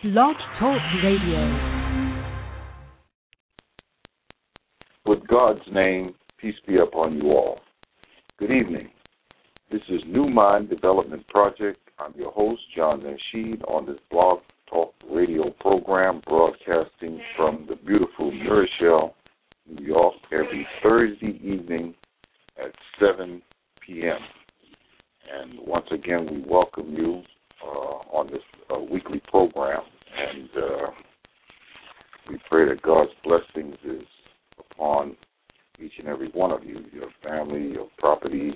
Blog Talk Radio. With God's name, peace be upon you all. Good evening. This is New Mind Development Project. I'm your host, John Nasheed, on this Blog Talk Radio program, broadcasting from the beautiful Murrayshell, New York, every Thursday evening at 7 p.m. And once again, we welcome you uh, on this uh, weekly program, and uh, we pray that God's blessings is upon each and every one of you, your family, your property,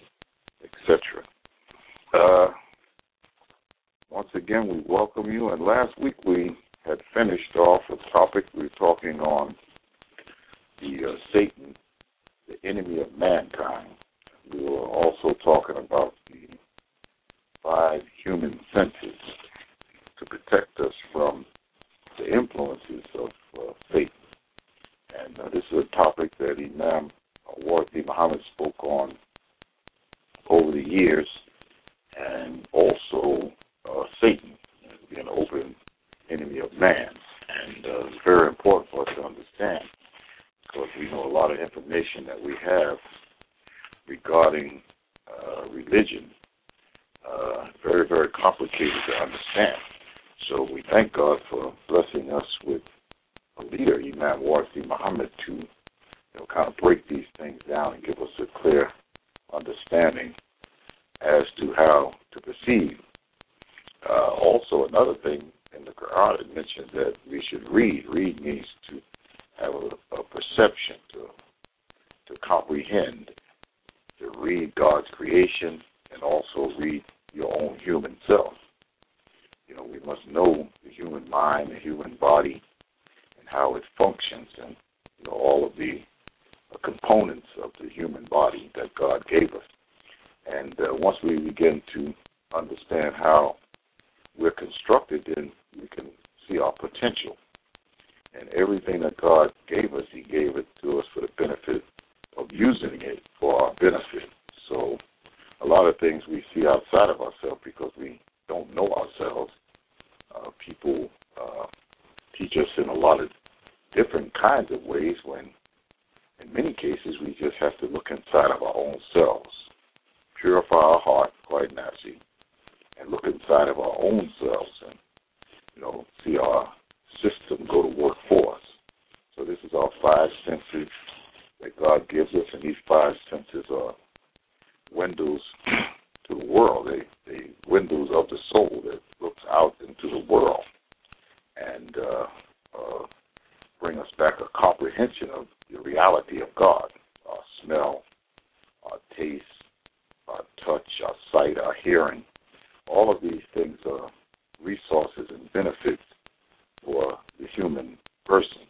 etc. Uh, once again, we welcome you. And last week we had finished off a topic we were talking on the uh, Satan, the enemy of mankind. We were also talking about the five human senses to protect us from the influences of uh, Satan. And uh, this is a topic that Imam Warthi Muhammad spoke on over the years, and also uh, Satan being an open enemy of man. And uh, it's very important for us to understand because we know a lot of information that we have regarding uh, religion. Uh, very, very complicated to understand. So we thank God for blessing us with a leader, Imam Warthi Muhammad, to you know, kind of break these things down and give us a clear understanding as to how to proceed. Uh, also, another thing in the Quran it mentions that we should read. Read means to have a, a perception, to to comprehend, to read God's creation, also read your own human self. You know, we must know the human mind, the human body, and how it functions, and you know all of the uh, components of the human body that God gave us. And uh, once we begin to understand how we're constructed, then we can see our potential. And everything that God gave us, He gave it to us for the benefit of using it for our benefit. So, a lot of things we see outside of ourselves because we don't know ourselves. Uh, people uh, teach us in a lot of different kinds of ways when, in many cases, we just have to look inside of our own selves, purify our heart, quite naturally, and look inside of our own selves and, you know, see our system go to work for us. So this is our five senses that God gives us, and these five senses are windows to the world. They, they windows of the soul that looks out into the world and uh, uh, bring us back a comprehension of the reality of God. Our smell, our taste, our touch, our sight, our hearing. All of these things are resources and benefits for the human person.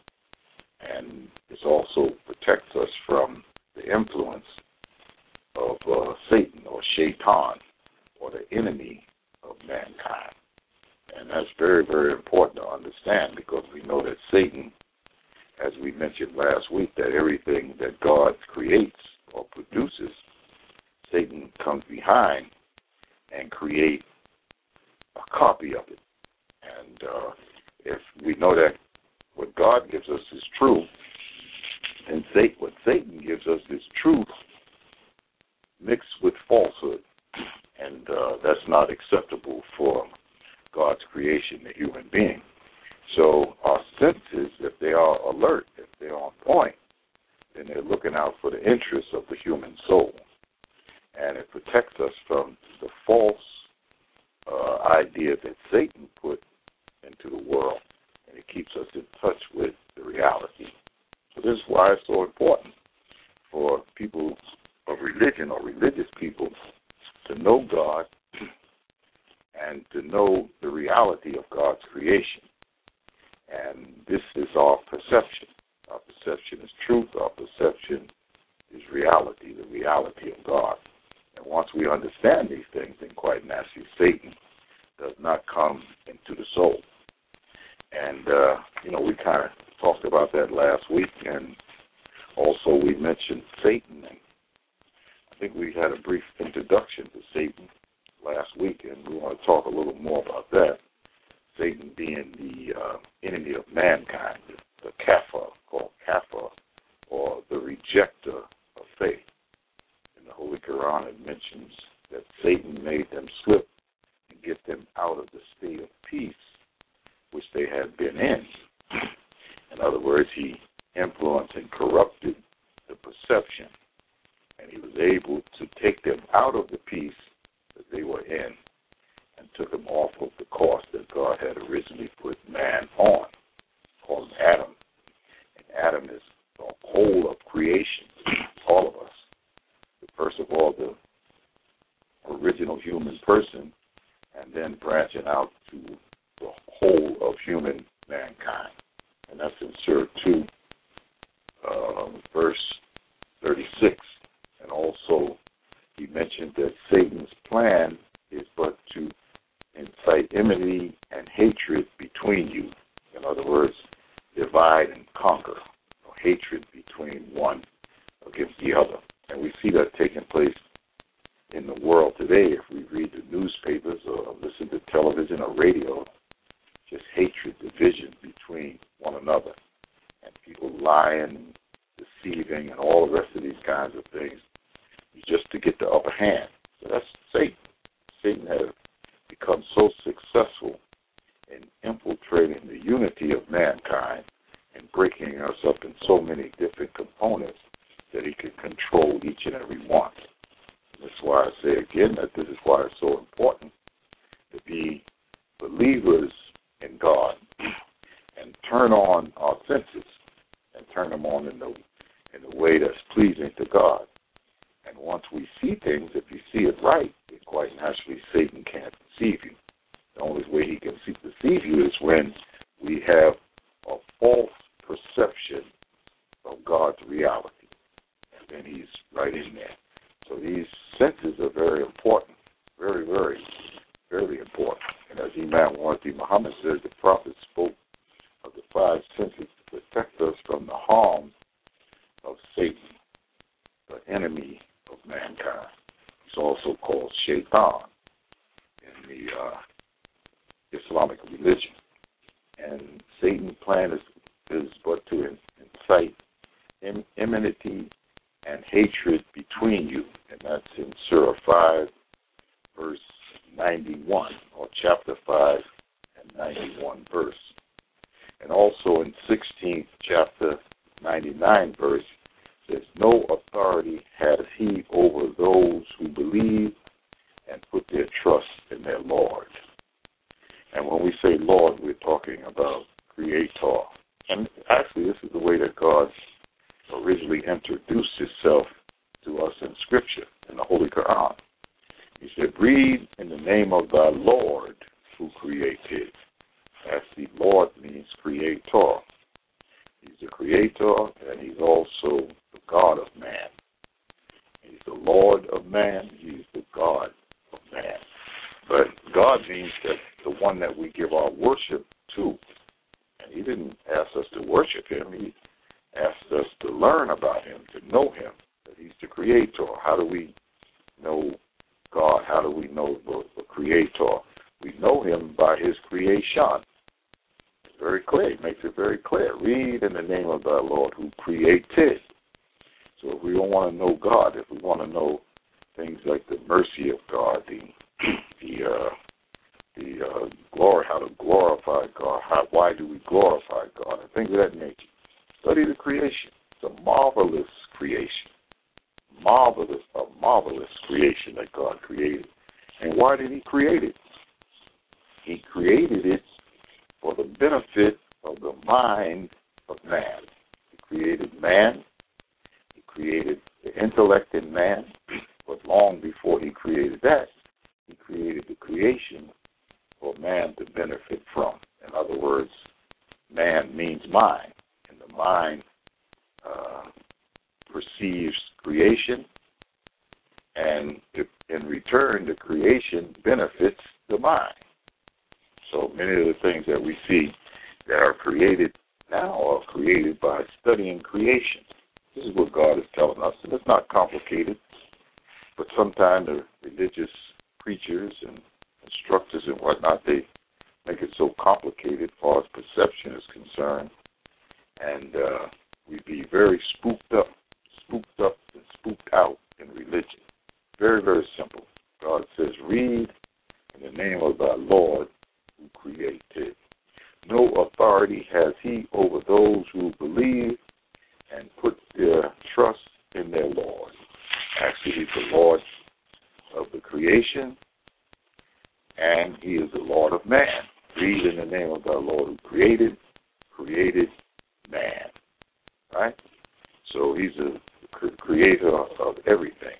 And it also protects us from the influence of uh, Satan or Shaitan or the enemy of mankind. And that's very, very important to understand because we know that Satan, as we mentioned last week, that everything that God creates or produces, Satan comes behind and create a copy of it. The peace that they were in and took them off of the course that God had originally put man on, called Adam. And Adam is the whole of creation, all of us. First of all, the original human person, and then branching out to the whole of human mankind. And that's in Surah 2, um, verse 36. And also, he mentioned that Satan's plan is but to incite enmity and hatred between you. In other words, divide and conquer, or hatred between one against the other. And we see that taking place in the world today if we read the newspapers or listen to television or radio. Just hatred, division between one another, and people lying, deceiving, and all the rest of these kinds of things just to get the upper hand. So that's Satan. Satan has become so successful in infiltrating the unity of mankind and breaking us up in so many different components that he can control each and every one. That's why I say again that this is why it's so important to be believers in God and turn on our senses and turn them on in the in the way that's pleasing to God. And once we see things, if you see it right, quite naturally Satan can't deceive you. The only way he can deceive you is when we have a false perception of God's reality. And then he's right in there. So these senses are very important. Very, very, very important. And as Imam Wardi Muhammad says, the Prophet spoke of the five senses to protect us from the harm of Satan, the enemy mankind. He's also called Shaitan in the uh, Islamic religion. And Satan's plan is, is but to incite enmity and hatred between you. And that's in Surah 5, verse 91, or chapter 5 and 91 verse. And also in 16th chapter 99 verse, says, No authority has he over those who believe and put their trust in their Lord. And when we say Lord, we're talking about Creator. And actually, this is the way that God originally introduced Himself to us in Scripture, in the Holy Quran. He said, Read in the name of thy Lord who created. As the Lord means Creator. He's the Creator, and He's also the God of man. He's the Lord of man. He's the God of man. But God means that the one that we give our worship to. And He didn't ask us to worship Him. He asked us to learn about Him, to know Him, that He's the Creator. How do we know God? How do we know the, Creator? We know Him by His creation. It's very clear. He makes it very clear. Read in the name of the Lord who created. So if we don't want to know God, if we want to know things like the mercy of God, the the uh, the uh, glory, how to glorify God, how why do we glorify God, and things of that nature. Study the creation. It's a marvelous creation, marvelous, a marvelous creation that God created. And why did He create it? He created it for the benefit of the mind of man. He created man. He created the intellect in man. But long before he created that, he created the creation for man to benefit from. In other words, man means mind, and the mind uh, perceives creation, and in return, the creation benefits the mind. So many of the things that we see that are created now are created by studying creation. This is what God is telling us, and it's not complicated. But sometimes the religious preachers and instructors and whatnot, they make it so complicated as far as perception is concerned, and uh, we'd be very spooked up, spooked up, and spooked out in religion. Very, very simple. God says, read in the name of thy Lord who created. No authority has he over those who believe and put their trust in their Lord. Actually, he's the Lord of the creation, and he is the Lord of man. Read in the name of our Lord who created, created man. Right? So he's the creator of everything.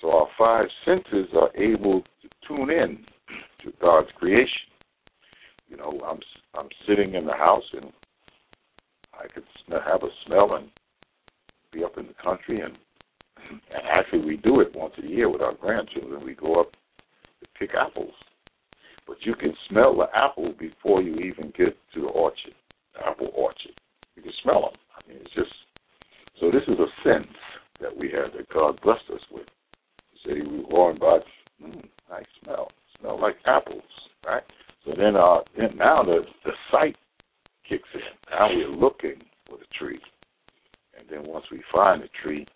So our five senses are able to tune in to God's creation. You know, I'm I'm sitting in the house and I could have a smell and be in the country and and actually we do it once a year with our grandchildren. We go up to pick apples but you can smell the apple before you even get to the orchard, the apple orchard. You can smell them. I mean, it's just so. This is a sense that we have that God blessed us with. He said we were by, mm, nice smell, smell like apples, right? So then, uh, then now the the sight kicks in. Now we're looking for the tree, and then once we find the tree,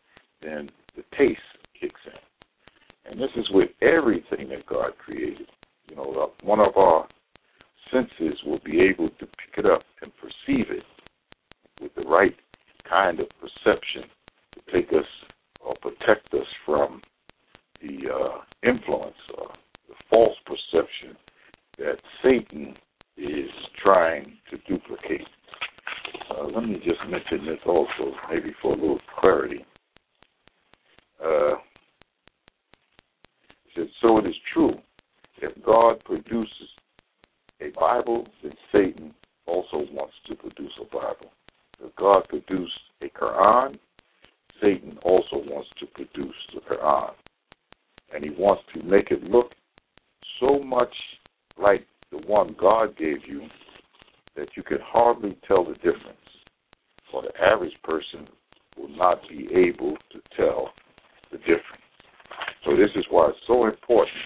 then the taste kicks in. And this is with everything that God created you know, one of our senses will be able to pick it up and perceive it with the right kind of perception to take us or protect us from the uh, influence or the false perception that Satan is trying to duplicate. Uh, let me just mention this also, maybe for a little clarity. Uh, said, so it is true if God produces a Bible, then Satan also wants to produce a Bible. If God produced a Quran, Satan also wants to produce the Quran. And he wants to make it look so much like the one God gave you that you can hardly tell the difference. For the average person will not be able to tell the difference. So this is why it's so important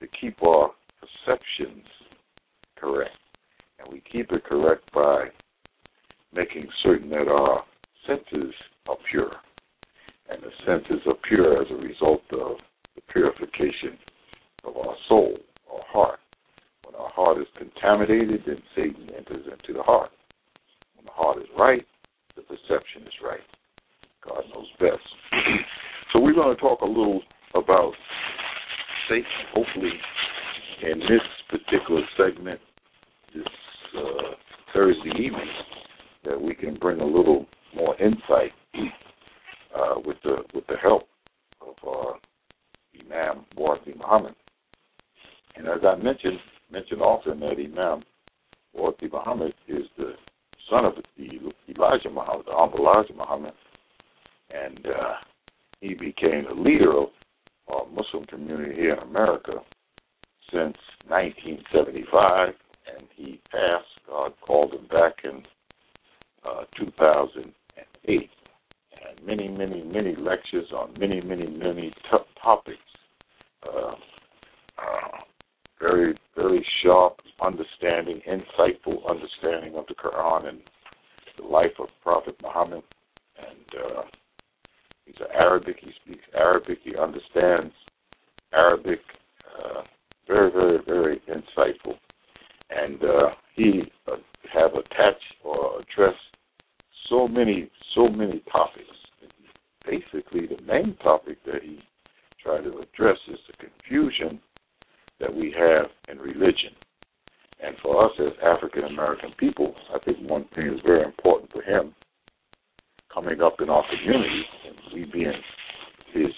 to keep our perceptions correct. And we keep it correct by making certain that our senses are pure. And the senses are pure as a result of the purification of our soul, our heart. When our heart is contaminated, then Satan enters into the heart. When the heart is right, the perception is right. God knows best. so we're going to talk a little about Satan, hopefully, in this particular segment, this uh, Thursday evening, that we can bring a little more insight uh, with the with the help of uh, Imam Warthi Muhammad. And as I mentioned often that Imam Warthi Muhammad is the son of the Elijah Muhammad, the Honorable Elijah Muhammad, and uh, he became the leader of uh, Muslim community here in America since 1975, and he passed. God called him back in uh, 2008, and many, many, many lectures on many, many, many t- topics. Uh, uh, very, very sharp understanding, insightful understanding of the Quran and the life of Prophet Muhammad, and uh, He's an Arabic. He speaks Arabic. He understands Arabic. Uh, very, very, very insightful. And uh, he uh, have attached or addressed so many, so many topics. Basically, the main topic that he tried to address is the confusion that we have in religion. And for us as African American people, I think one thing is very important for him coming up in our community, and we being his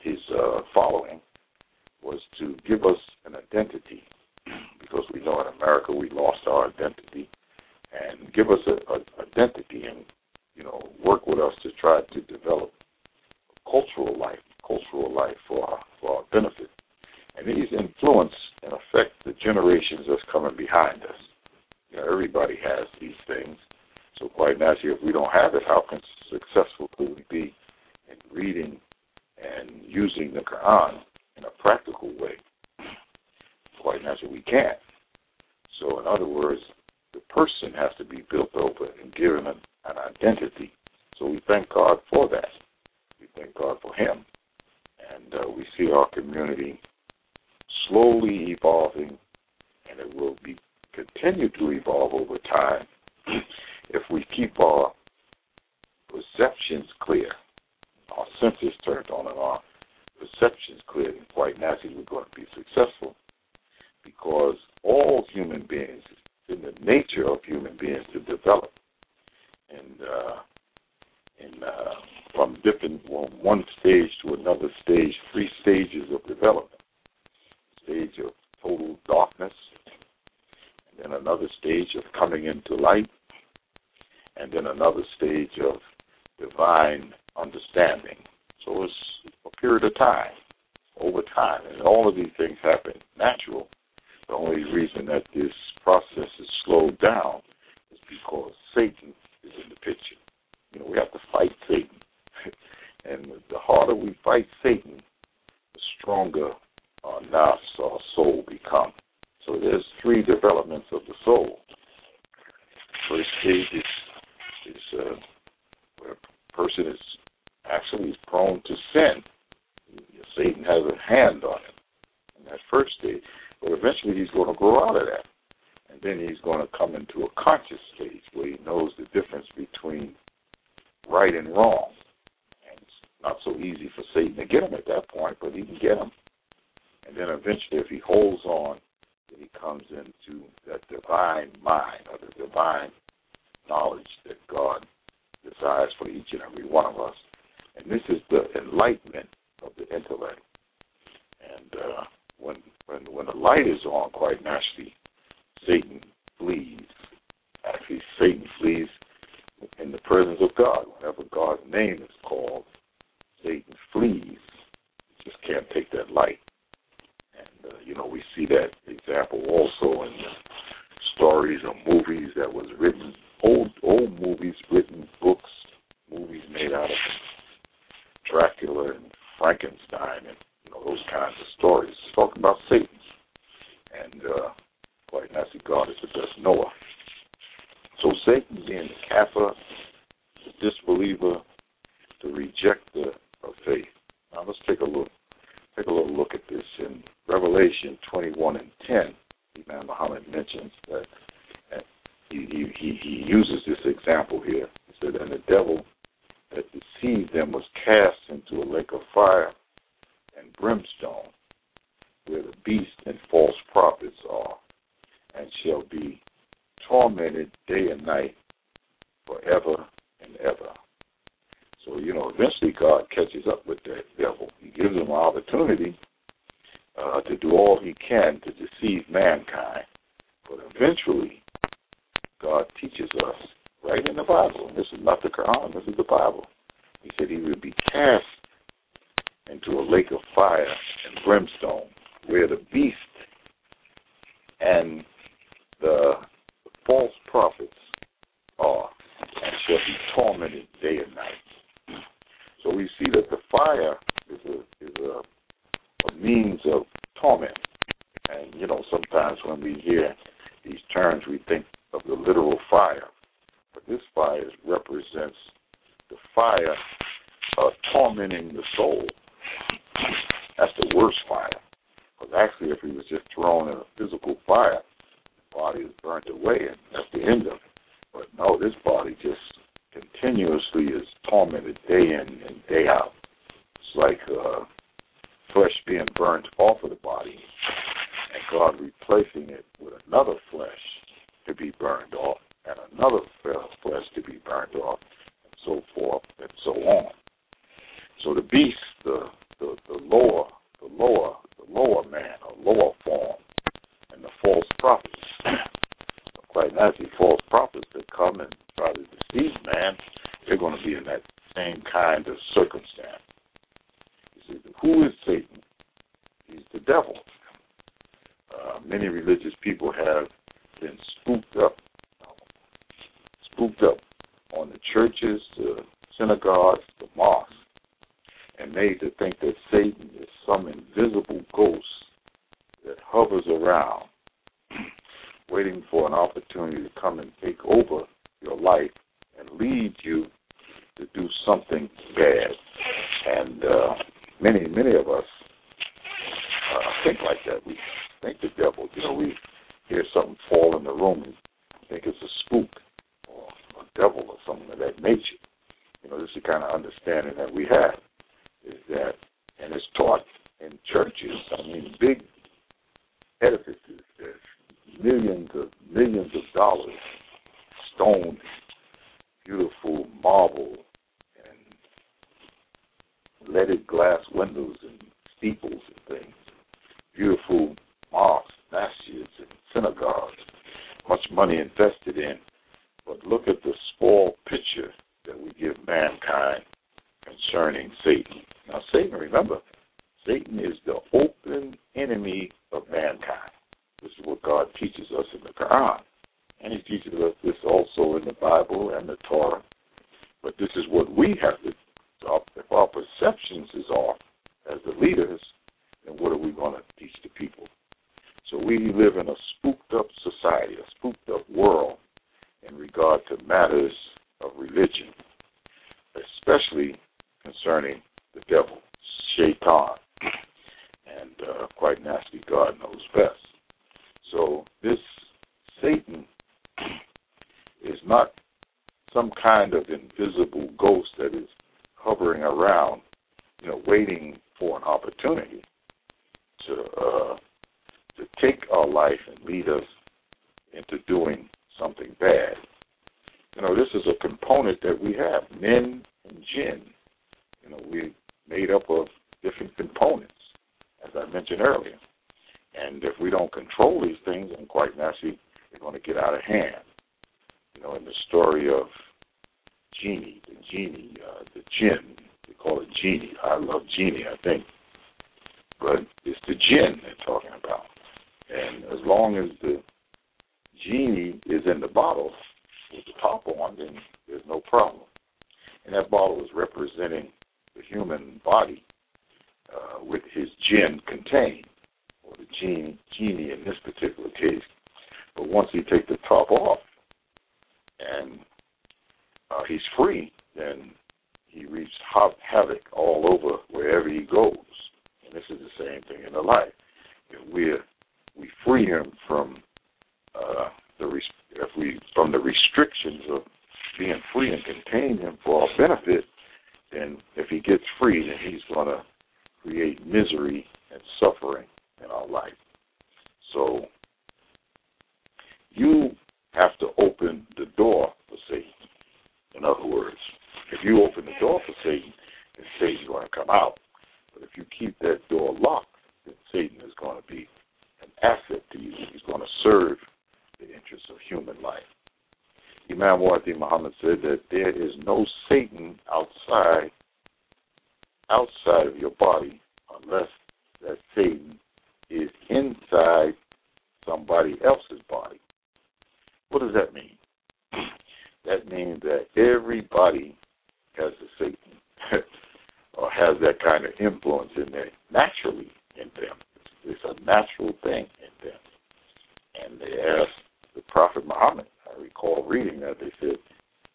his uh, following, was to give us an identity, because we know in America we lost our identity, and give us a, a identity and you know work with us to try to develop cultural life, cultural life for our, for our benefit, and these influence and affect the generations that's coming behind us. You know, everybody has these things. So quite naturally, if we don't have it, how can successful could we be in reading and using the Quran in a practical way? Quite naturally, we can't. So in other words, the person has to be built over and given an, an identity. So we thank God for that. We thank God for Him. And uh, we see our community slowly evolving, and it will be continue to evolve over time if we keep our perceptions clear, our senses turned on, and our perceptions clear. And quite naturally, we're going to be successful because all human beings, in the nature of human beings, to develop and uh, and uh, from different from one stage to another stage, three stages of development. Stage of total darkness, and then another stage of coming into light, and then another stage of divine understanding. So it's a period of time, over time, and all of these things happen natural. The only reason that this process is slowed down is because Satan is in the picture. You know, we have to fight Satan. and the harder we fight Satan, the stronger our nafs, our soul become. So there's three developments of the soul. First stage is, is uh, where a person is actually prone to sin. Satan has a hand on him in that first stage. But eventually he's going to grow out of that. And then he's going to come into a conscious stage where he knows the difference between right and wrong. And it's not so easy for Satan to get him at that point, but he can get him. And then eventually, if he holds on, then he comes into that divine mind or the divine knowledge that God desires for each and every one of us. And this is the enlightenment of the intellect. And uh, when when when the light is on, quite naturally, Satan flees. Actually, Satan flees in the presence of God. Whenever God's name is called, Satan flees. You just can't take that light. And uh, you know we see that example also in stories or movies that was written, old old movies, written books, movies made out of Dracula and Frankenstein and know those kinds of stories. It's talking about Satan, and uh, quite naturally, God is the best knower. So Satan being the kafir, the disbeliever, the rejecter of faith. Now let's take a look take a little look at this in Revelation 21 and 10. Imam Muhammad mentions that he, he, he uses this example here. He said, And the devil that deceived them was cast into a lake of fire and brimstone, where the beast and false prophets are, and shall be tormented day and night forever and ever. So, you know, eventually God catches up with that devil. He gives him an opportunity uh, to do all he can to deceive mankind. But eventually, God teaches us right in the Bible. This is not the Quran, this is the Bible. He said he would be cast into a lake of fire and brimstone where the beast and the false prophets are and shall be tormented day and night. So we see that the fire is a is a, a means of torment. And you know, sometimes when we hear these terms we think of the literal fire. But this fire represents the fire of tormenting the soul. That's the worst fire. Because actually, if he was just thrown in a physical fire, the body is burnt away, and that's the end of it. But no, this body just continuously is tormented day in and day out. It's like uh, flesh being burnt off of the body, and God replacing it with another flesh to be burned off, and another flesh to be burned off, and so forth and so on. So the beast, the the, the lower, the lower, the lower man, or lower form, and the false prophets. Quite naturally, false prophets that come and try to deceive man, they're going to be in that same kind of circumstance. You see, who is Satan? He's the devil. Uh, many religious people have been spooked up, spooked up on the churches, the synagogues, the mosques, and made to think that Satan is some invisible ghost that hovers around waiting for an opportunity to come and take over your life and lead you to do something bad. And uh, many, many of us uh, think like that. We think the devil. You know, we hear something fall in the room and think it's a spook or a devil or something of that nature. You know, this is the kind of understanding that we have. Is that, and it's taught in churches. I mean, big edifices. There's millions of millions of dollars, stone, beautiful marble, and leaded glass windows and steeples and things. Beautiful mosques, masjids, and synagogues. Much money invested in. But look at the spoiled picture that we give mankind concerning Satan. Now, Satan, remember, Satan is the open enemy of mankind. This is what God teaches us in the Quran. And he teaches us this also in the Bible and the Torah. But this is what we have to, if our perceptions is off as the leaders, then what are we going to teach the people? So we live in a spooked up society, a spooked up world in regard to matters of religion, especially concerning the devil, Shaitan. And uh, quite nasty, God knows best. So this Satan is not some kind of invisible ghost that is hovering around, you know, waiting for an opportunity to uh, to take our life and lead us into doing something bad. You know, this is a component that we have, men and jinn. You know, we're made up of different components, as I mentioned earlier. And if we don't control these things, then quite naturally they're going to get out of hand. You know, in the story of Genie, the genie, uh, the jinn, they call it genie. I love genie, I think. But it's the jinn they're talking about. And as long as the genie is in the bottle with the top on, then there's no problem. And that bottle is representing the human body uh, with his jinn contained, or the genie, genie in this particular case. But once he takes the top off and uh, he's free, then he wreaks havoc all over wherever he goes. And this is the same thing in the life. If we we free him from uh, the if we from the restrictions of being free and contain him for our benefit, then if he gets free, then he's going to create misery and suffering in our life. So you have to open the door for Satan. In other words, if you open the door for Satan, then Satan's going to come out. But if you keep that door locked, then Satan is going to be an asset to you. He's going to serve the interests of human life. Imam Wadi Muhammad said that there is no Satan outside outside of your body unless that Satan is inside somebody else's body. What does that mean? That means that everybody has a Satan or has that kind of influence in there naturally in them. It's, it's a natural thing in them. And they asked the Prophet Muhammad, I reading that, they said,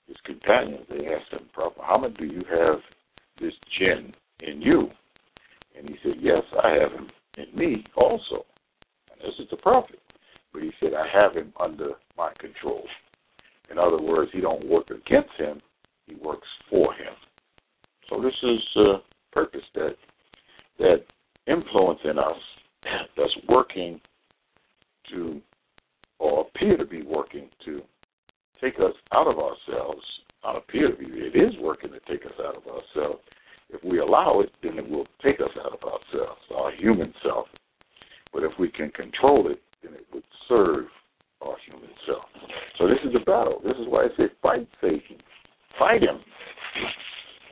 his companions, they asked him, Prophet Muhammad, do you have this jinn in you? And he said, Yes, I have him in me also. And this is the prophet. But he said, I have him under my control. In other words, he don't work against him, he works for him. So this is a purpose that that influence in us that's working to or appear to be working to take us out of ourselves. Not appear to be, it is working to take us out of ourselves if we allow it, then it will take us out of ourselves, our human self. But if we can control it, then it would serve our human self. So this is a battle. This is why I say fight Satan. Fight him.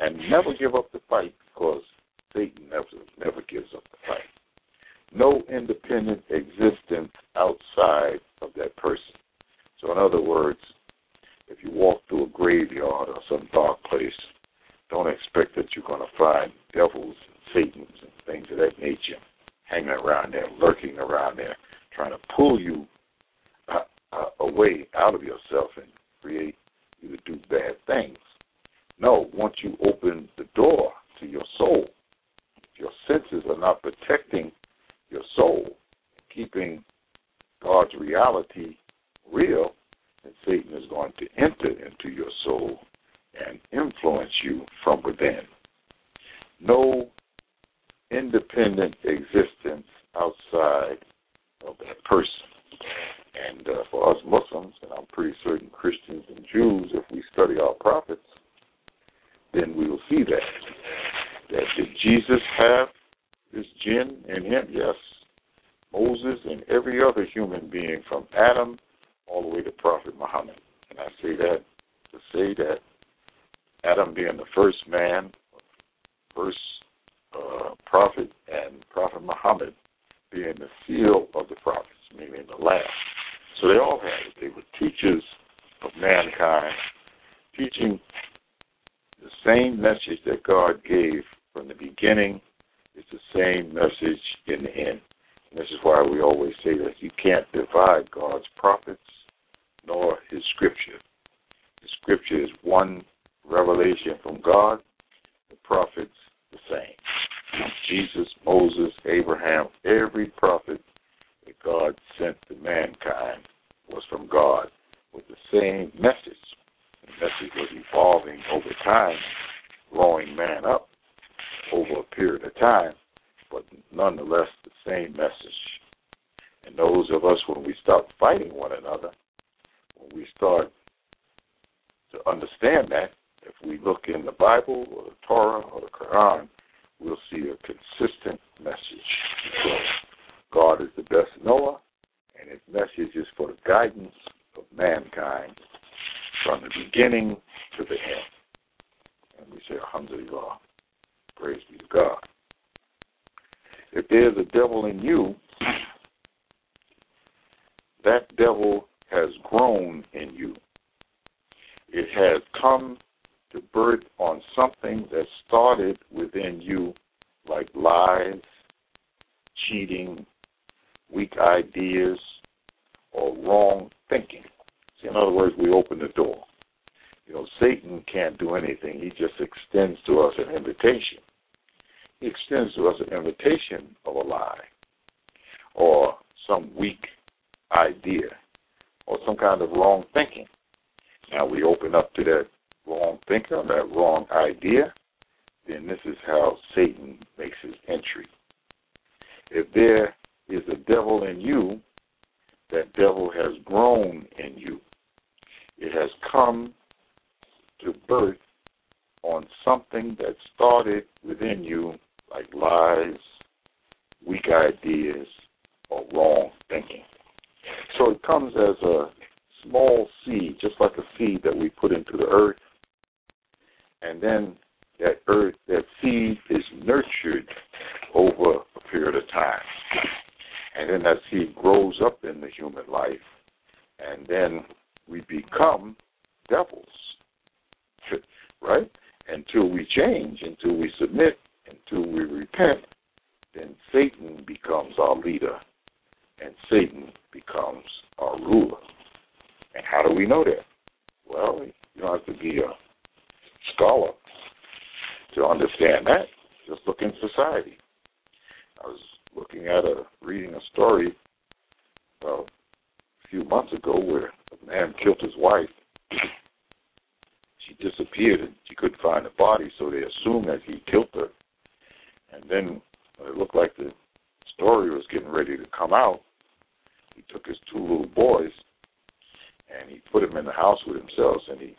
And never give up the fight because Satan never never gives up the fight. No independent existence outside of that person. So in other words, if you walk through a graveyard or some dark place, don't expect that you're going to find devils and Satans and things of that nature hanging around there, lurking around there, trying to pull you uh, way out of yourself and create you to do bad things. No, once you open the door to your soul, your senses are not protecting your soul, keeping God's reality real, and Satan is going to enter into your soul and influence from within. No independent existence outside of that person. And uh, for us Muslims, and I'm pretty certain Christians and Jews, if we study our prophets, then we will see that. That did Jesus have this jinn in him? Yes. Moses and every other human being from Adam all the way to Prophet Muhammad. And I say that to say that Adam being the first man, first uh, prophet, and Prophet Muhammad being the seal of the prophets, meaning the last. So they all had it. They were teachers of mankind, teaching the same message that God gave from the beginning. It's the same message in the end. And this is why we always say that you can't divide God's prophets nor his scripture. The scripture is one revelation from God, the prophets the same. Jesus, Moses, Abraham, every prophet that God sent to mankind was from God with the same message. The message was evolving over time, growing man up over a period of time, but nonetheless the same message. And those of us, when we start fighting one another, when we start to understand that, if we look in the Bible or the Torah or the Quran, we'll see a consistent message. God is the best knower, and his message is for the guidance of mankind from the beginning to the end. And we say, Alhamdulillah, praise be to God. If there's a devil in you, that devil has grown in you. It has come to birth on something that started within you like lies, cheating, weak ideas, or wrong thinking. See, in other words, we open the door. You know, Satan can't do anything. He just extends to us an invitation. He extends to us an invitation of a lie or some weak idea or some kind of wrong thinking. Now we open up to that wrong thinker, that wrong idea, then this is how Satan makes his entry. If there is a devil in you, that devil has grown in you. It has come to birth on something that started within you, like lies, weak ideas, or wrong thinking. So it comes as a small seed, just like a seed that we put into the earth, and then that earth, that seed is nurtured over a period of time. And then that seed grows up in the human life, and then we become devils, right? Until we change, until we submit, until we repent, then Satan becomes our leader, and Satan becomes our ruler. And how do we know that? Well, you don't have to be a scholar to understand that. Just look in society. I was looking at a reading a story uh, a few months ago where a man killed his wife. she disappeared and she couldn't find the body, so they assumed that he killed her. And then it looked like the story was getting ready to come out. He took his two little boys and he put them in the house with himself and he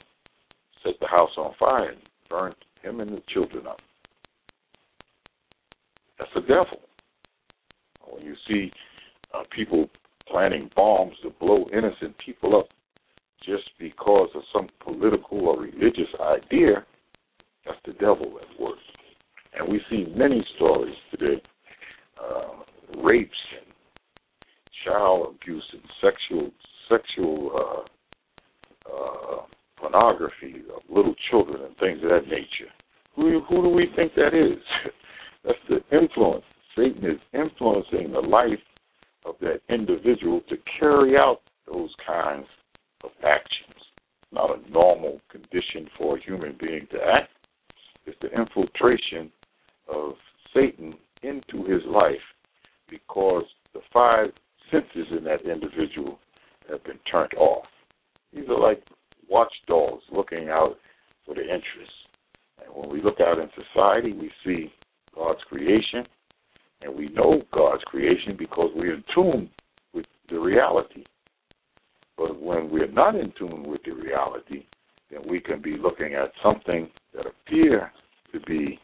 set the house on fire and burned him and the children up. That's the devil. When you see uh, people planting bombs to blow innocent people up just because of some political or religious idea, that's the devil at work. And we see many stories today, uh, rapes and child abuse and sexual sexual uh, uh, pornography of little children and things of that nature. Who, who do we think that is? That's the influence. Satan is influencing the life of that individual to carry out those kinds of actions. Not a normal condition for a human being to act is the infiltration of Satan into his life because the five senses in that individual have been turned off. These are like watchdogs looking out for the interests. And when we look out in society, we see God's creation, and we know God's creation because we're in tune with the reality. But when we're not in tune with the reality, then we can be looking at something that appears to be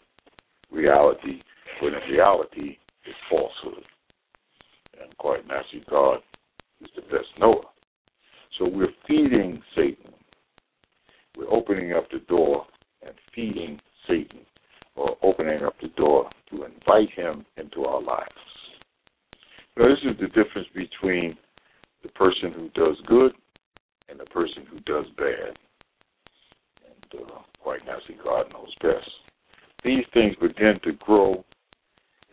reality, when in reality is falsehood. And quite naturally, God is the best knower. So we're feeding Satan. Opening up the door and feeding Satan, or opening up the door to invite him into our lives. Now, this is the difference between the person who does good and the person who does bad. And uh, quite naturally, God knows best. These things begin to grow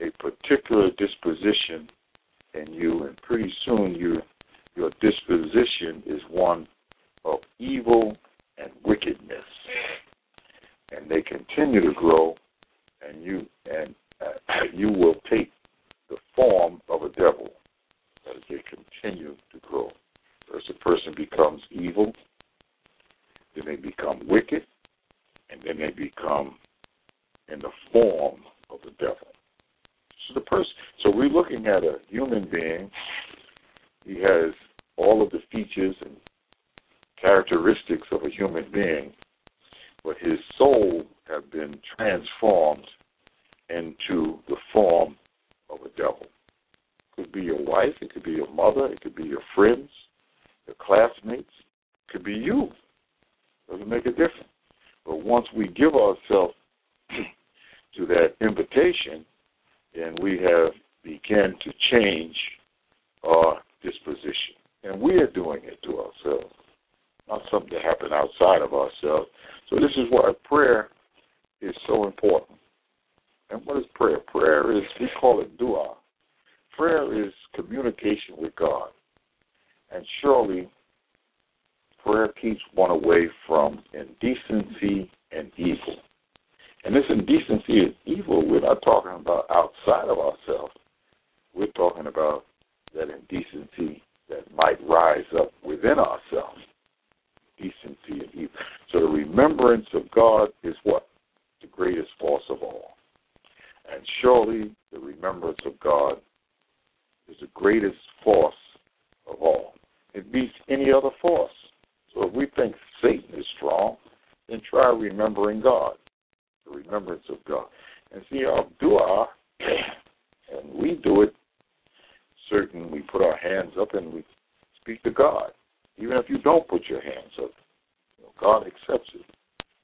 a particular disposition in you, and pretty soon you, your disposition is one of evil and wickedness. And they continue to grow, and you and uh, you will take the form of a devil as they continue to grow. First, a person becomes evil, then they become wicked, and then they become in the form of the devil. So the person, so we're looking at a human being. He has all of the features and characteristics of a human being, but his soul have been transformed into the form of a devil. It could be your wife, it could be your mother, it could be your friends, your classmates, it could be you. Doesn't make a difference. But once we give ourselves to that invitation, then we have begun to change our disposition. And we are doing it to ourselves, not something that happened outside of ourselves. So this is why prayer is so important. And what is prayer? Prayer is, we call it dua. Prayer is communication with God. And surely prayer keeps one away from indecency and evil. And this indecency and evil, we're not talking about outside of ourselves. We're talking about that indecency that might rise up within ourselves. Decency and evil. So the remembrance of God is what? The greatest force of all. And surely the remembrance of God is the greatest force of all. It beats any other force. So if we think Satan is strong, then try remembering God the remembrance of God. And see our dua, and we do it certain, we put our hands up and we speak to God. Even if you don't put your hands up, you know, God accepts it.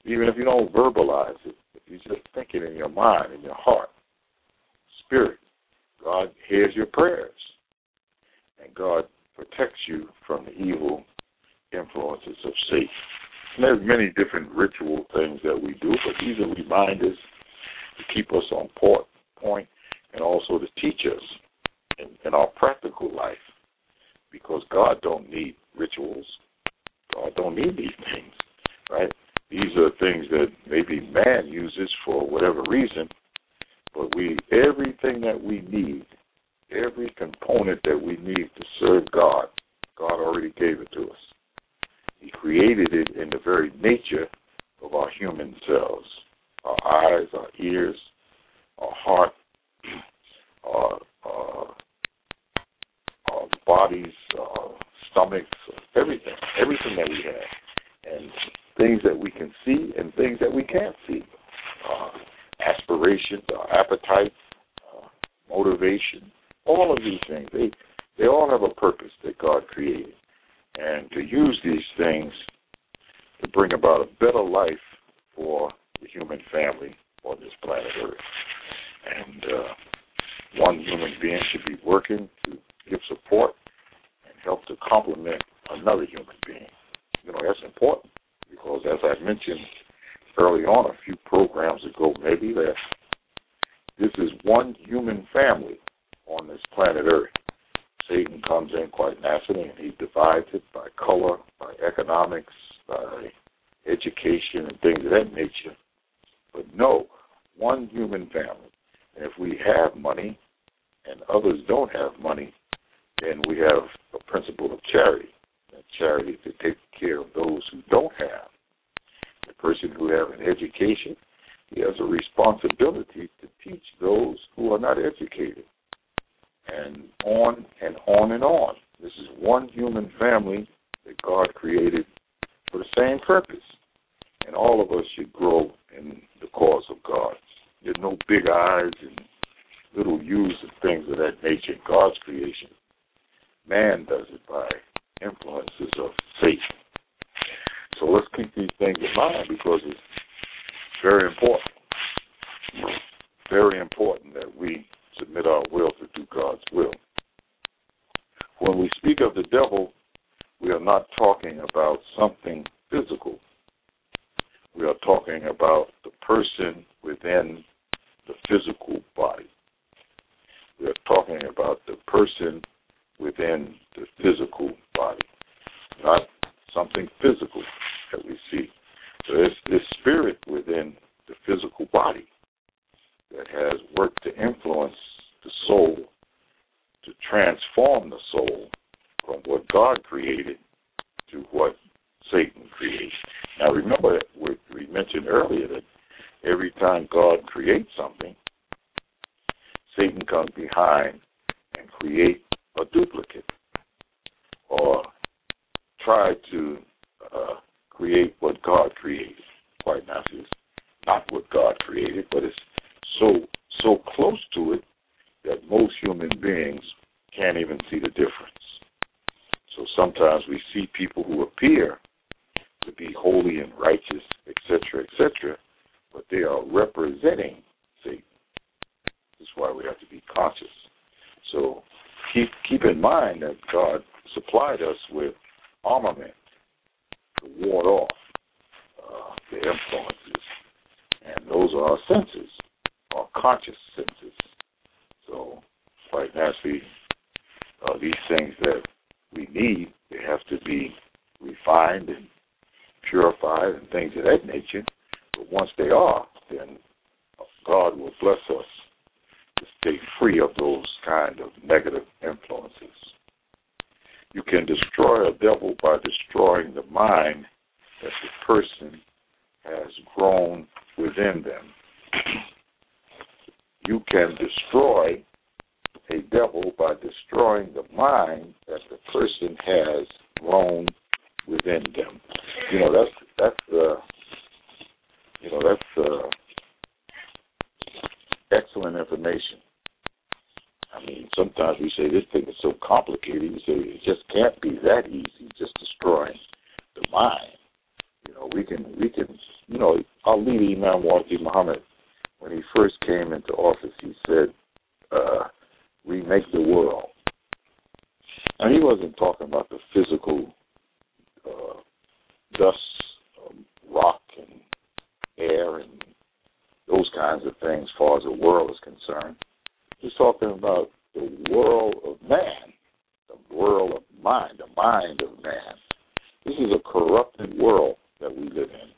Even if you don't verbalize it, if you just think it in your mind, in your heart, spirit, God hears your prayers. And God protects you from the evil influences of Satan. There's many different ritual things that we do, but these are reminders to keep us on point and also to teach us in, in our practical life because God don't need rituals. God don't need these things, right? These are things that maybe man uses for whatever reason, but we everything that we need, every component that we need to serve God, God already gave it to us. He created it in the very nature of our human selves our eyes, our ears, our heart, our, our, our bodies, our stomachs, everything, everything that we have, and things that we can see and things that we can't see. Uh, aspirations, our appetite, uh, motivation, all of these things, they they all have a purpose that God created and to use these things to bring about a better life for the human family on this planet Earth. And uh, one human being should be working to give support help to complement another human being. You know, that's important because, as I mentioned early on, a few programs ago, maybe that this is one human family on this planet Earth. Satan comes in quite naturally and he divides it by color, by economics, by education and things of that nature. But no, one human family. And if we have money and others don't have money, then we have a principle of charity. And charity to take care of those who don't have. The person who have an education, he has a responsibility to teach those who are not educated. And on and on and on. This is one human family that God created for the same purpose. And all of us should grow in the cause of God. There's no big eyes and little U's and things of that nature in God's creation. Man does it by influences of Satan. So let's keep these things in mind because it's very important. Very important that we submit our will to do God's will. When we speak of the devil, we are not talking about something physical. We are talking about the person within the physical body. We are talking about the person within the physical body, not something physical that we see. So it's this spirit within the physical body that has worked to influence the soul, to transform the soul from what God created to what Satan created. Now remember, we mentioned earlier that every time God creates something, Satan comes behind and create a duplicate or try to uh, create what God created. Quite naturally, it's not what God created, but it's so so close to it that most human beings can't even see the difference. So sometimes we see people who appear to be holy and righteous, etc., etc., but they are representing Satan. This is why we have to be conscious. So keep keep in mind that God supplied us with armament to ward off uh, the influences, and those are our senses, our conscious senses. So quite naturally, uh, these things that we need, they have to be refined and purified and things of that nature. But once they are, then God will bless us to stay free of those kind of negative influences. You can destroy a devil by destroying the mind that the person has grown within them. You can destroy a devil by destroying the mind that the person has grown within them. You know, that's that's uh you know, that's uh excellent information. I mean, sometimes we say this thing is so complicated. We say it just can't be that easy, just destroying the mind. You know, we can we can you know, our leader Imam Wadi Mohammed, when he first came into office, he said, uh, remake the world. Now he wasn't talking about the physical uh, dust, um, rock, and air, and those kinds of things, as far as the world is concerned. He's talking about the world of man, the world of mind, the mind of man. This is a corrupted world that we live in.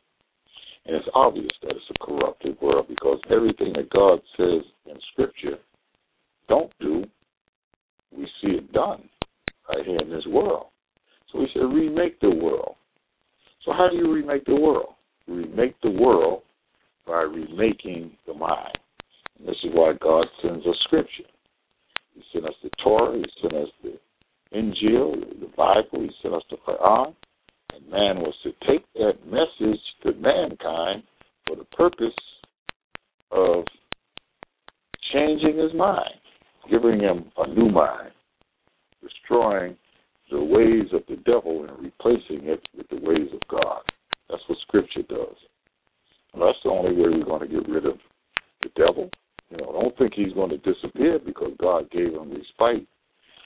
And it's obvious that it's a corrupted world because everything that God says in Scripture don't do, we see it done right here in this world. So we said remake the world. So how do you remake the world? Remake the world by remaking the mind. And this is why God sends us scripture. He sent us the Torah, He sent us the Injil, the Bible, He sent us the Quran. And man was to take that message to mankind for the purpose of changing his mind, giving him a new mind, destroying the ways of the devil and replacing it with the ways of God. That's what Scripture does. And that's the only way we're going to get rid of the devil. You know, don't think he's going to disappear because God gave him respite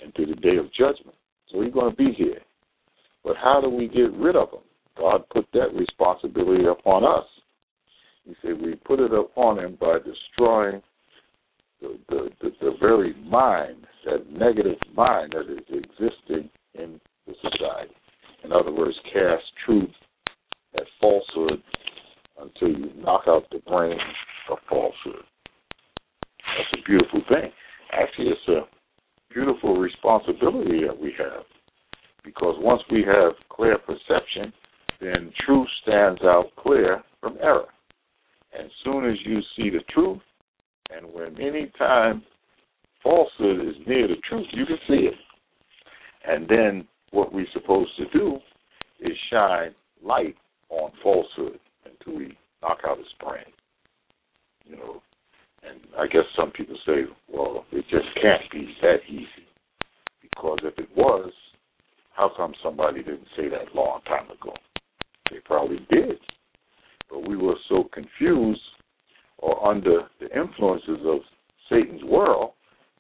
into the day of judgment. So he's going to be here. But how do we get rid of him? God put that responsibility upon us. He said we put it upon him by destroying the, the, the, the very mind, that negative mind that is existing in the society. In other words, cast truth at falsehood until you knock out the brain of falsehood. That's a beautiful thing. Actually, it's a beautiful responsibility that we have because once we have clear perception, then truth stands out clear from error. And soon as you see the truth, and when any time falsehood is near the truth, you can see it. And then what we're supposed to do is shine light on falsehood until we knock out its brain. You know, and I guess some people say, well, it just can't be that easy. Because if it was, how come somebody didn't say that long time ago? They probably did. But we were so confused or under the influences of Satan's world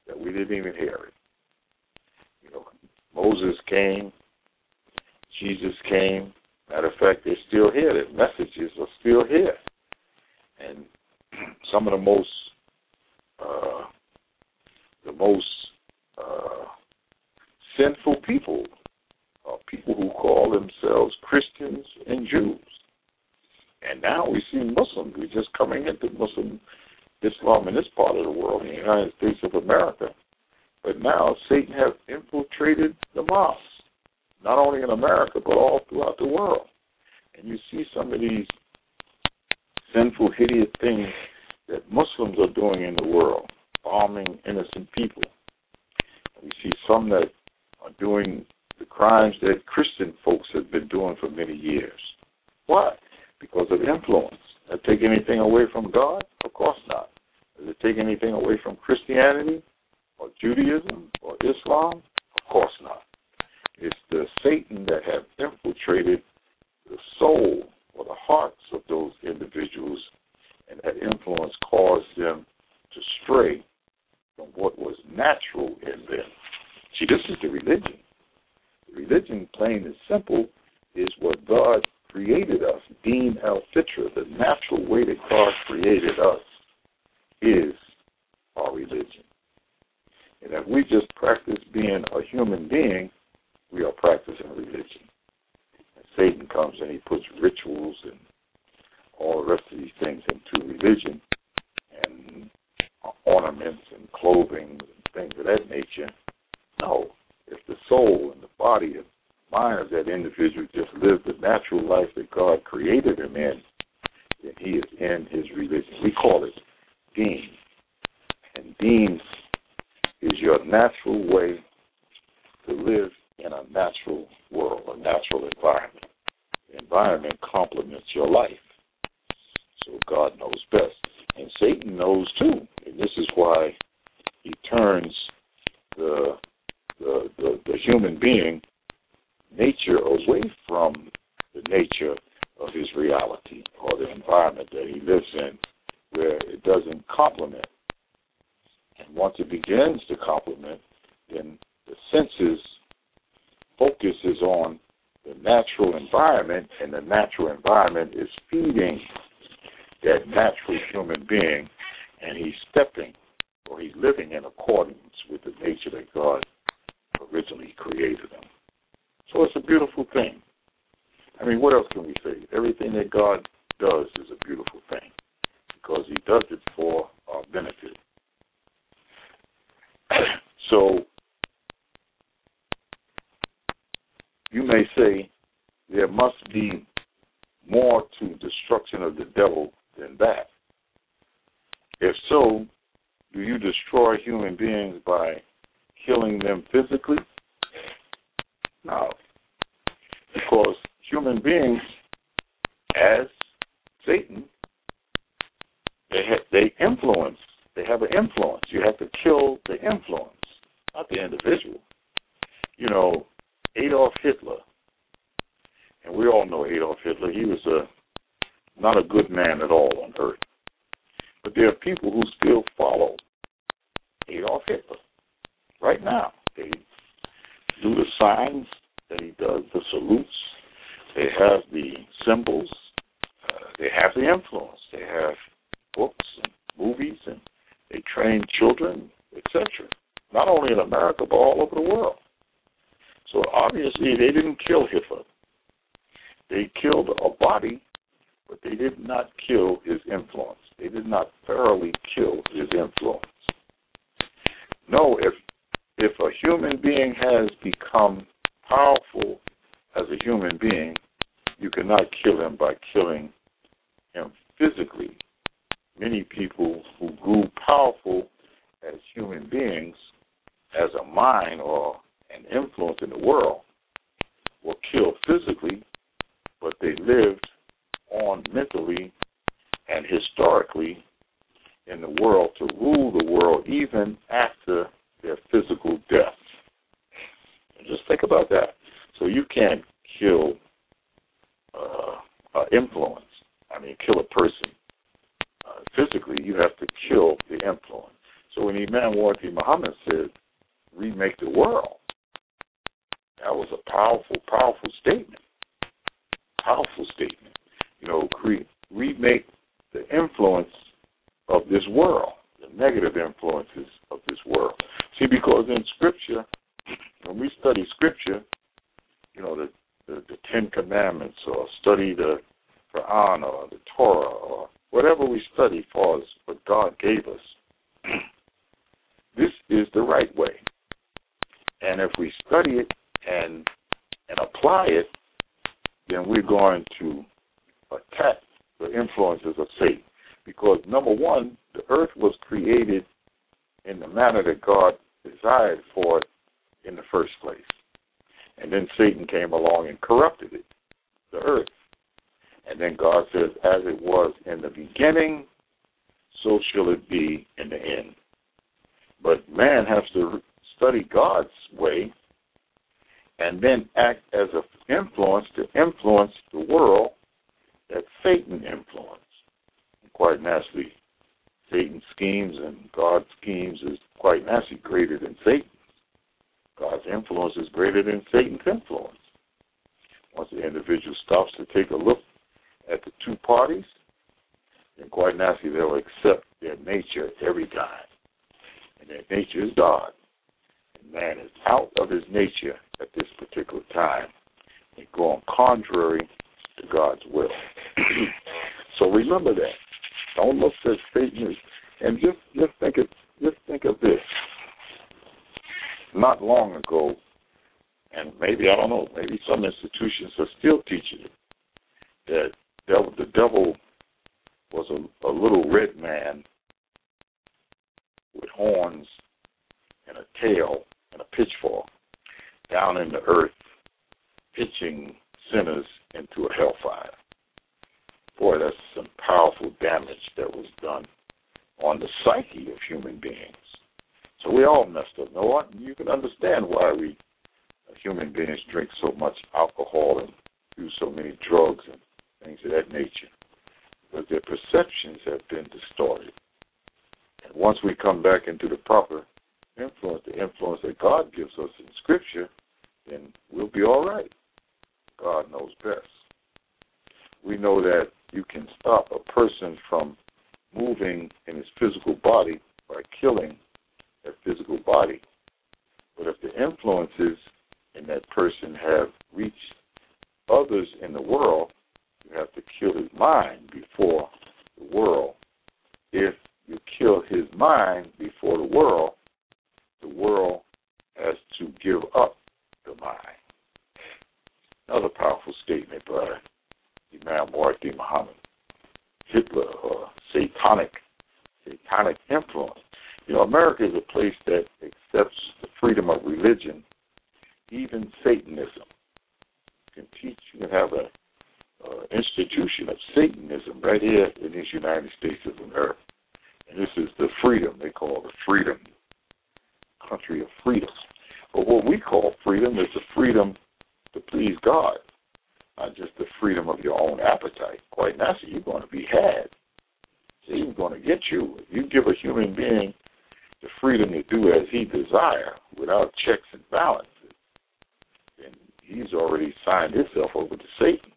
that we didn't even hear it. Moses came, Jesus came. Matter of fact, they're still here. The messages are still here. And some of the most uh, the most uh, sinful people are people who call themselves Christians and Jews. And now we see Muslims. We're just coming into Muslim Islam in this part of the world, in the United States of America. But now Satan has infiltrated the mosques, not only in America, but all throughout the world. And you see some of these sinful, hideous things that Muslims are doing in the world, bombing innocent people. We see some that are doing the crimes that Christian folks have been doing for many years. Why? Because of influence. Does it take anything away from God? Of course not. Does it take anything away from Christianity Judaism or Islam? Of course not. It's the Satan that have infiltrated the soul or the hearts of those individuals and that influence caused them to stray from what was natural in them. See, this is the religion. The religion, plain and simple, is what God created us. Deen al fitra, the natural way that God created us, is our religion. And if we just practice being a human being, we are practicing religion. And Satan comes and he puts rituals and all the rest of these things into religion and ornaments and clothing and things of that nature. No. If the soul and the body and mind of that individual just live the natural life that God created him in, then he is in his religion. We call it deen. And deen is your natural way to live in a natural world, a natural environment. The environment complements your life. So God knows best. And Satan knows too. And this is why he turns the the, the, the human being nature away from the nature of his reality or the environment that he lives in where it doesn't complement. And once it begins to complement, then senses focuses on the natural environment, and the natural environment is feeding that natural human being, and he's stepping or he's living in accordance with the nature that God originally created him. So it's a beautiful thing. I mean, what else can we say? Everything that God does is a beautiful thing because he does it for our benefit. so you may say there must be more to destruction of the devil than that. If so, do you destroy human beings by killing them physically? No. Because human beings, as Satan, they ha- they influence. They have an influence. You have to kill the influence, not the individual. You know, Adolf Hitler, and we all know Adolf Hitler. He was a not a good man at all on earth. But there are people who still follow Adolf Hitler right now. They do the signs that he does, the salutes. They have the symbols. Uh, they have the influence. They have books and movies, and they train children, etc. Not only in America, but all over the world. So obviously, they didn't kill Hitler. They killed a body but they did not kill his influence. They did not thoroughly kill his influence. No, if if a human being has become powerful as a human being, you cannot kill him by killing him physically. Many people who grew powerful as human beings, as a mind or an influence in the world, were killed physically, but they lived on mentally and historically in the world to rule the world even after their physical death. Just think about that. So you can't kill uh, uh, influence. I mean, kill a person uh, physically. You have to kill the influence. So when Imam Warith Mohammed said, "Remake the world," that was a powerful, powerful statement. Powerful statement. You know, cre- remake the influence of this world, the negative influences of this world. See, because in Scripture, when we study Scripture, you know, the, the, the Ten Commandments or study the Quran or the Torah or whatever we study far what God gave us, this is the right way. And if we study it and and apply it, then we're going to attack the influences of Satan. Because number one, the earth was created in the manner that God desired for it in the first place. And then Satan came along and corrupted it, the earth. And then God says, as it was in the beginning, so shall it be in the end. But man has to study God's way and then act as an influence to influence the world that Satan influenced. quite naturally, Satan's schemes and God's schemes is quite naturally greater than Satan's. God's influence is greater than Satan's influence. Once the individual stops to take a look at the two parties, then quite naturally they'll accept their nature every time. And their nature is God. And man is out of his nature at this particular time and going contrary to God's will. so remember that. Don't look at Satan as, and just just think of just think of this. Not long ago, and maybe I don't know, maybe some institutions are still teaching it that devil, the devil was a, a little red man with horns and a tail and a pitchfork down in the earth, pitching sinners into a hellfire. Boy, that's some powerful damage that was done on the psyche of human beings. So we all messed up. No one, you can understand why we uh, human beings drink so much alcohol and use so many drugs and things of that nature. Because their perceptions have been distorted. And once we come back into the proper influence, the influence that God gives us in Scripture, then we'll be all right. God knows best. We know that you can stop a person from moving in his physical body by killing that physical body. But if the influences in that person have reached others in the world, you have to kill his mind before the world. If you kill his mind before the world, world has to give up the mind. Another powerful statement by Imam Warith Mohammed. Hitler, uh, satanic, satanic influence. You know, America is a place that accepts the freedom of religion, even Satanism. You can teach, you can have a uh, institution of Satanism right here in these United States of America. And this is the freedom they call the freedom, country of freedom. But what we call freedom is the freedom to please God, not just the freedom of your own appetite. Quite naturally, you're going to be had. He's going to get you. If you give a human being the freedom to do as he desire without checks and balances, then he's already signed himself over to Satan.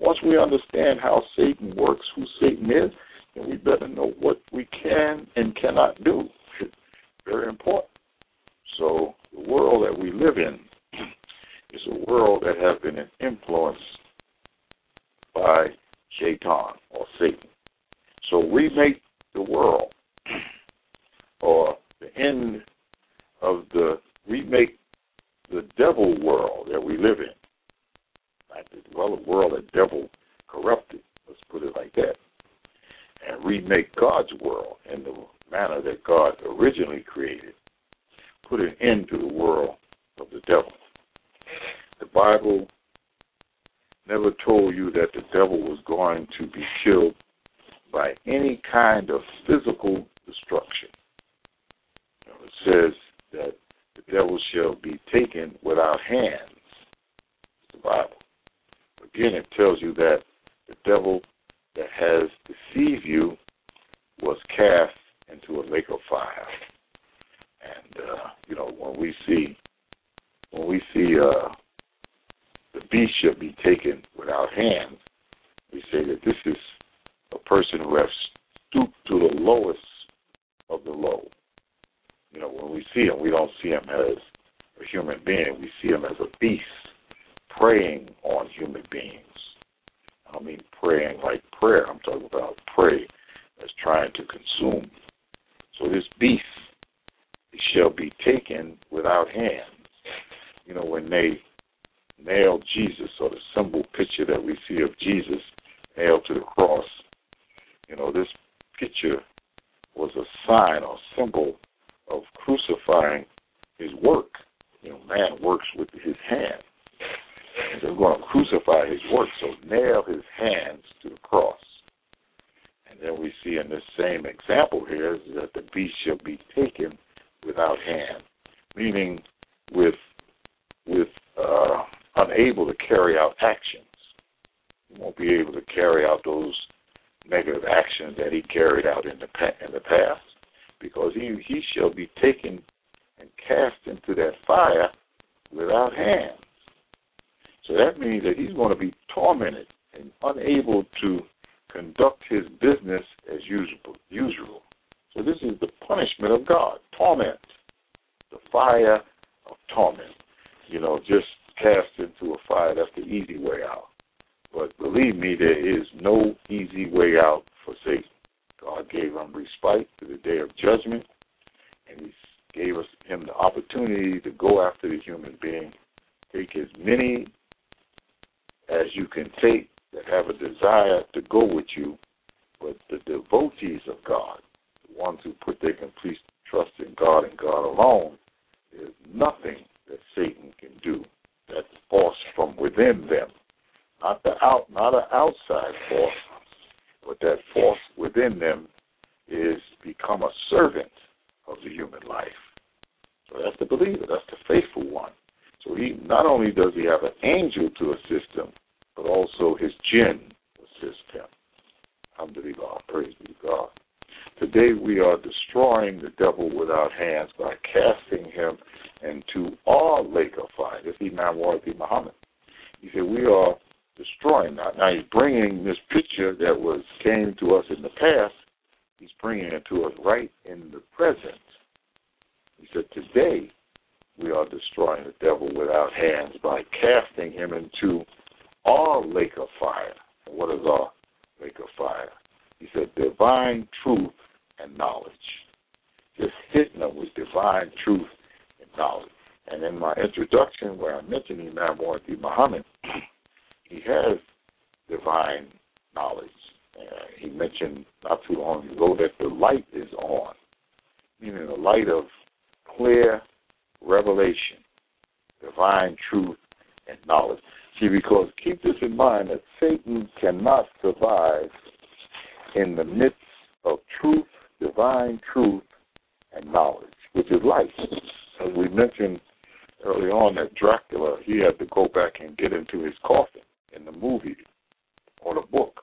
Once we understand how Satan works, who Satan is, then we better know what we can and cannot do. Very important. So the world that we live in is a world that has been influenced by Shaitan or Satan. So remake the world or the end of the remake the devil world that we live in. Like the well world that devil corrupted, let's put it like that. And remake God's world in the manner that God originally created. Put an end to the world of the devil. The Bible never told you that the devil was going to be killed by any kind of physical destruction. You know, it says that the devil be taken without hands. It's the Bible. Again, it tells you that the devil that has deceived you was cast into a lake of fire. And uh, you know, when we see when we see uh, the beast shall be taken without hands, we say that this is a person who has stooped to the lowest of the low. You know, when we see him, we don't see him as a human being. We see him as a beast preying on human beings. I mean praying like prayer. I'm talking about prey that's trying to consume. So this beast shall be taken without hands. You know, when they nailed Jesus, or the symbol picture that we see of Jesus nailed to the cross, you know, this picture was a sign or symbol of crucifying his work. You know, man works with his hands. And they're going to crucify his work, so nail his hands to the cross. And then we see in this same example here that the beast shall be taken without hand, meaning with with uh, unable to carry out actions. He won't be able to carry out those negative actions that he carried out in the in the past, because he he shall be taken and cast into that fire without hands. So that means that he's going to be tormented and unable to conduct his business as usual. So this is the punishment of God, torment, the fire of torment. You know, just cast into a fire, that's the easy way out. But believe me, there is no easy way out for Satan. God gave him respite to the day of judgment, and he gave us him the opportunity to go after the human being, take as many as you can take that have a desire to go with you, but the devotees of God, the ones who put their complete trust in God and God alone, there's nothing that Satan can do that's force from within them. Not the out not an outside force, but that force within them is become a servant of the human life. So that's the believer, that's the faithful one. So he not only does he have an angel to assist him, but also his jinn assist him. Alhamdulillah, praise be to God. Today we are destroying the devil without hands by casting him into our lake of fire. This is Imam Wardi Mohammed. He said we are destroying that. Now he's bringing this picture that was came to us in the past. He's bringing it to us right in the present. He said today we are destroying the devil without hands by casting him into our lake of fire. And what is our lake of fire? He said divine truth and knowledge. Just hitting them with divine truth and knowledge. And in my introduction, where I mentioned Imam Wardi Mohammed, he has divine knowledge. Uh, he mentioned not too long ago that the light is on, meaning the light of clear revelation, divine truth, and knowledge. See, because keep this in mind that Satan cannot survive in the midst of truth, divine truth, and knowledge, which is light. As we mentioned early on that Dracula, he had to go back and get into his coffin in the movie or the book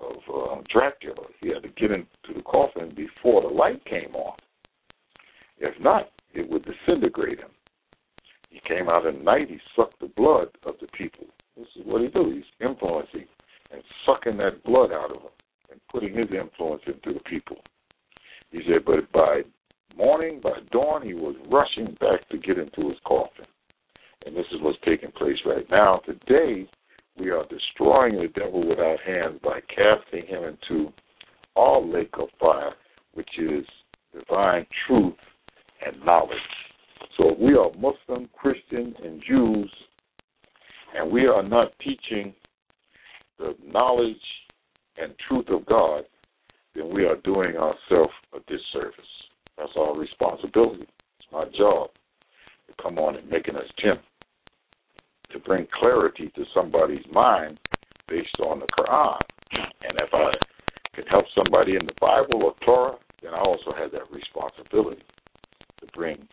of uh, Dracula. He had to get into the coffin before the light came on. If not, it would disintegrate him. He came out at night, he sucked the blood of the people. This is what he do. He's influencing and sucking that blood out of them and putting his influence into the people. He said, but by morning, by dawn, he was rushing back to get into his coffin. And this is what's taking place right now. Today, we are destroying the devil with our hands by casting him into all lake of fire, which is divine truth and knowledge. So if we are Muslim, Christian, and Jews, and we are not teaching the knowledge and truth of God, then we are doing ourselves a disservice. That's our responsibility. It's my job to come on and make an attempt to bring clarity to somebody's mind based on the Quran. And if I can help somebody in the Bible or Torah, then I also have that responsibility to bring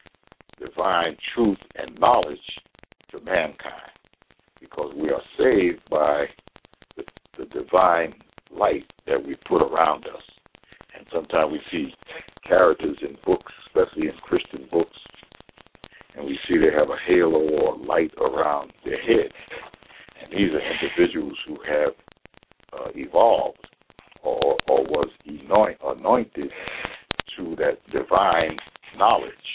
divine truth and knowledge to mankind because we are saved by the, the divine light that we put around us. And sometimes we see characters in books, especially in Christian books, and we see they have a halo or light around their head. And these are individuals who have uh, evolved or, or was anoint, anointed to that divine knowledge.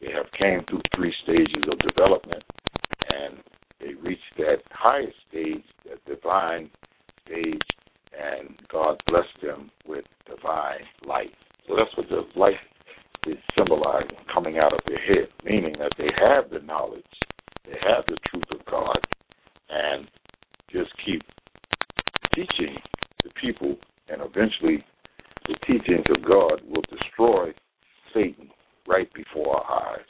They have came through three stages of development, and they reached that highest stage, that divine stage, and God blessed them with divine light. So that's what the light is symbolizing, coming out of their head, meaning that they have the knowledge, they have the truth of God, and just keep teaching the people, and eventually the teachings of God will destroy Satan right before our eyes.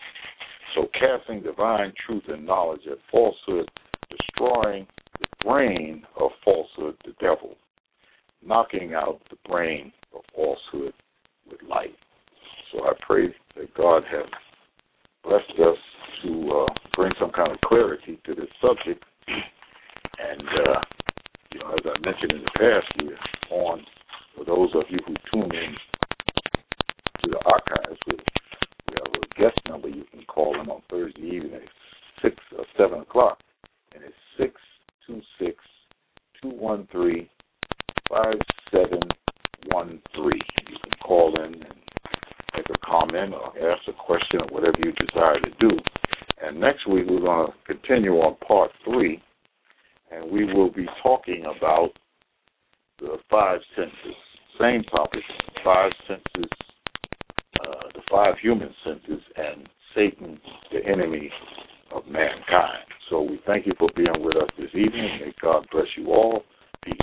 So casting divine truth and knowledge at falsehood, destroying the brain of falsehood, the devil, knocking out the brain of falsehood with light. So I pray that God has blessed us to uh, bring some kind of clarity to this subject. And, uh, you know, as I mentioned in the past, we're on, for those of you who tune in to the archives, we have a guest number you can call them on Thursday evening at 6 or 7 o'clock. And it's 626 213 5713. You can call in and make a comment or ask a question or whatever you desire to do. And next week we're going to continue on part three, and we will be talking about the five senses. Same topic, five senses, uh, the five human senses, and Satan, the enemy of mankind. So we thank you for being with us this evening. May God bless you all. Peace.